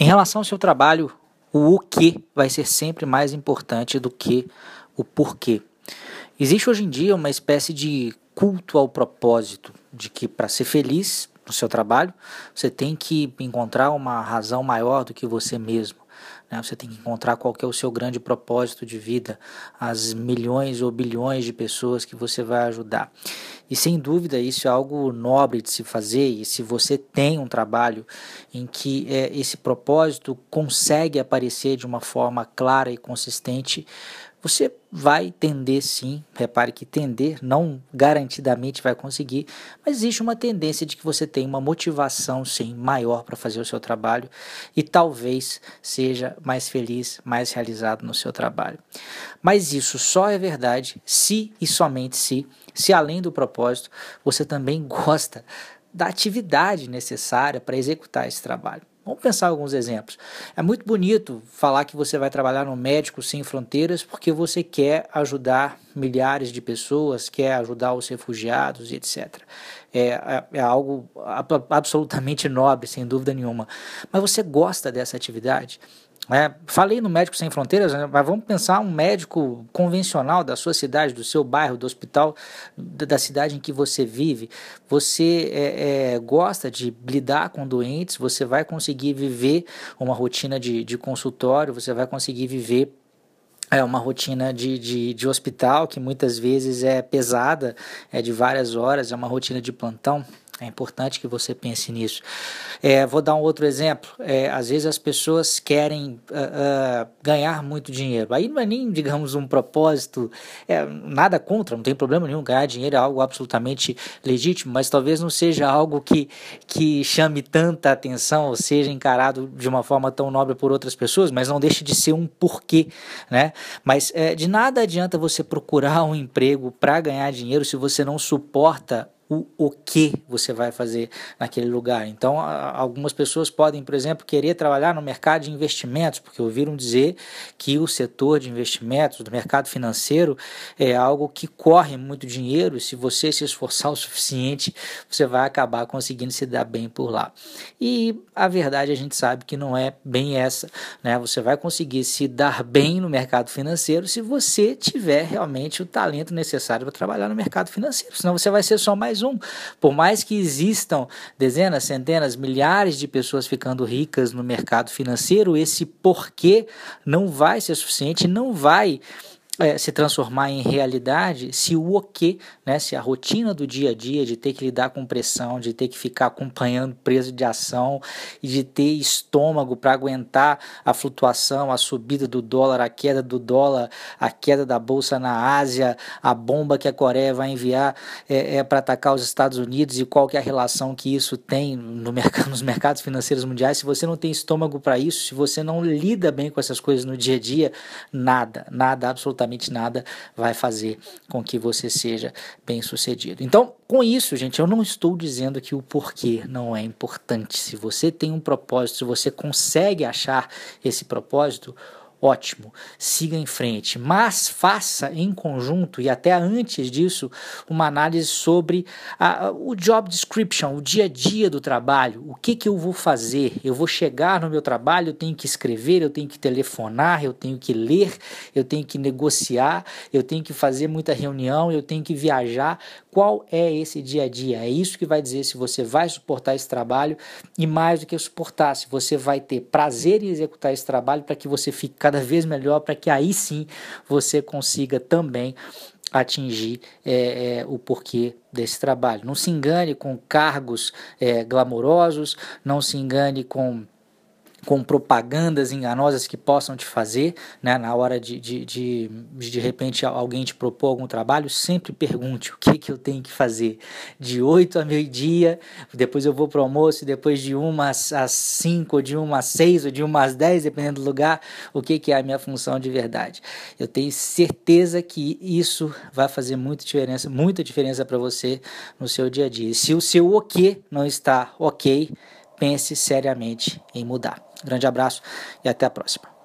Em relação ao seu trabalho, o o que vai ser sempre mais importante do que o porquê. Existe hoje em dia uma espécie de culto ao propósito, de que para ser feliz no seu trabalho, você tem que encontrar uma razão maior do que você mesmo. Né? Você tem que encontrar qual é o seu grande propósito de vida, as milhões ou bilhões de pessoas que você vai ajudar. E sem dúvida isso é algo nobre de se fazer. E se você tem um trabalho em que é, esse propósito consegue aparecer de uma forma clara e consistente, você vai tender sim, repare que tender não garantidamente vai conseguir, mas existe uma tendência de que você tem uma motivação sim maior para fazer o seu trabalho e talvez seja mais feliz, mais realizado no seu trabalho. Mas isso só é verdade se e somente se, se além do propósito, você também gosta da atividade necessária para executar esse trabalho. Vamos pensar alguns exemplos. É muito bonito falar que você vai trabalhar no Médico Sem Fronteiras porque você quer ajudar milhares de pessoas, quer ajudar os refugiados e etc. É, é, é algo absolutamente nobre, sem dúvida nenhuma. Mas você gosta dessa atividade? É, falei no Médico Sem Fronteiras, né, mas vamos pensar um médico convencional da sua cidade, do seu bairro, do hospital, da cidade em que você vive. Você é, é, gosta de lidar com doentes, você vai conseguir viver uma rotina de, de consultório, você vai conseguir viver é uma rotina de, de, de hospital que muitas vezes é pesada, é de várias horas, é uma rotina de plantão. É importante que você pense nisso. É, vou dar um outro exemplo. É, às vezes as pessoas querem uh, uh, ganhar muito dinheiro. Aí não é nem, digamos, um propósito, é, nada contra, não tem problema nenhum. Ganhar dinheiro é algo absolutamente legítimo, mas talvez não seja algo que, que chame tanta atenção ou seja encarado de uma forma tão nobre por outras pessoas, mas não deixe de ser um porquê. Né? Mas é, de nada adianta você procurar um emprego para ganhar dinheiro se você não suporta o, o que você vai fazer naquele lugar. Então, algumas pessoas podem, por exemplo, querer trabalhar no mercado de investimentos, porque ouviram dizer que o setor de investimentos, do mercado financeiro, é algo que corre muito dinheiro e se você se esforçar o suficiente, você vai acabar conseguindo se dar bem por lá. E a verdade a gente sabe que não é bem essa, né? Você vai conseguir se dar bem no mercado financeiro se você tiver realmente o talento necessário para trabalhar no mercado financeiro, senão você vai ser só mais um. Por mais que existam dezenas, centenas, milhares de pessoas ficando ricas no mercado financeiro, esse porquê não vai ser suficiente, não vai é, se transformar em realidade se o o que, né, se a rotina do dia a dia de ter que lidar com pressão, de ter que ficar acompanhando preso de ação e de ter estômago para aguentar a flutuação, a subida do dólar, a queda do dólar, a queda da bolsa na Ásia, a bomba que a Coreia vai enviar é, é para atacar os Estados Unidos e qual que é a relação que isso tem no mercado, nos mercados financeiros mundiais. Se você não tem estômago para isso, se você não lida bem com essas coisas no dia a dia, nada, nada, absolutamente absolutamente nada vai fazer com que você seja bem sucedido. Então, com isso, gente, eu não estou dizendo que o porquê não é importante. Se você tem um propósito, se você consegue achar esse propósito, ótimo, siga em frente, mas faça em conjunto e até antes disso uma análise sobre a, o job description, o dia a dia do trabalho, o que, que eu vou fazer, eu vou chegar no meu trabalho, eu tenho que escrever, eu tenho que telefonar, eu tenho que ler, eu tenho que negociar, eu tenho que fazer muita reunião, eu tenho que viajar, qual é esse dia a dia? É isso que vai dizer se você vai suportar esse trabalho e mais do que suportar, se você vai ter prazer em executar esse trabalho para que você fique cada vez melhor, para que aí sim você consiga também atingir é, é, o porquê desse trabalho. Não se engane com cargos é, glamourosos, não se engane com com propagandas enganosas que possam te fazer, né, na hora de, de, de, de, de repente alguém te propor algum trabalho, sempre pergunte o que, que eu tenho que fazer. De 8 a meio-dia, depois eu vou para o almoço, depois de 1 às 5, de 1 às 6, ou de 1 às 10, dependendo do lugar, o que, que é a minha função de verdade. Eu tenho certeza que isso vai fazer muita diferença, muita diferença para você no seu dia a dia. Se o seu o que não está ok, pense seriamente em mudar. Grande abraço e até a próxima.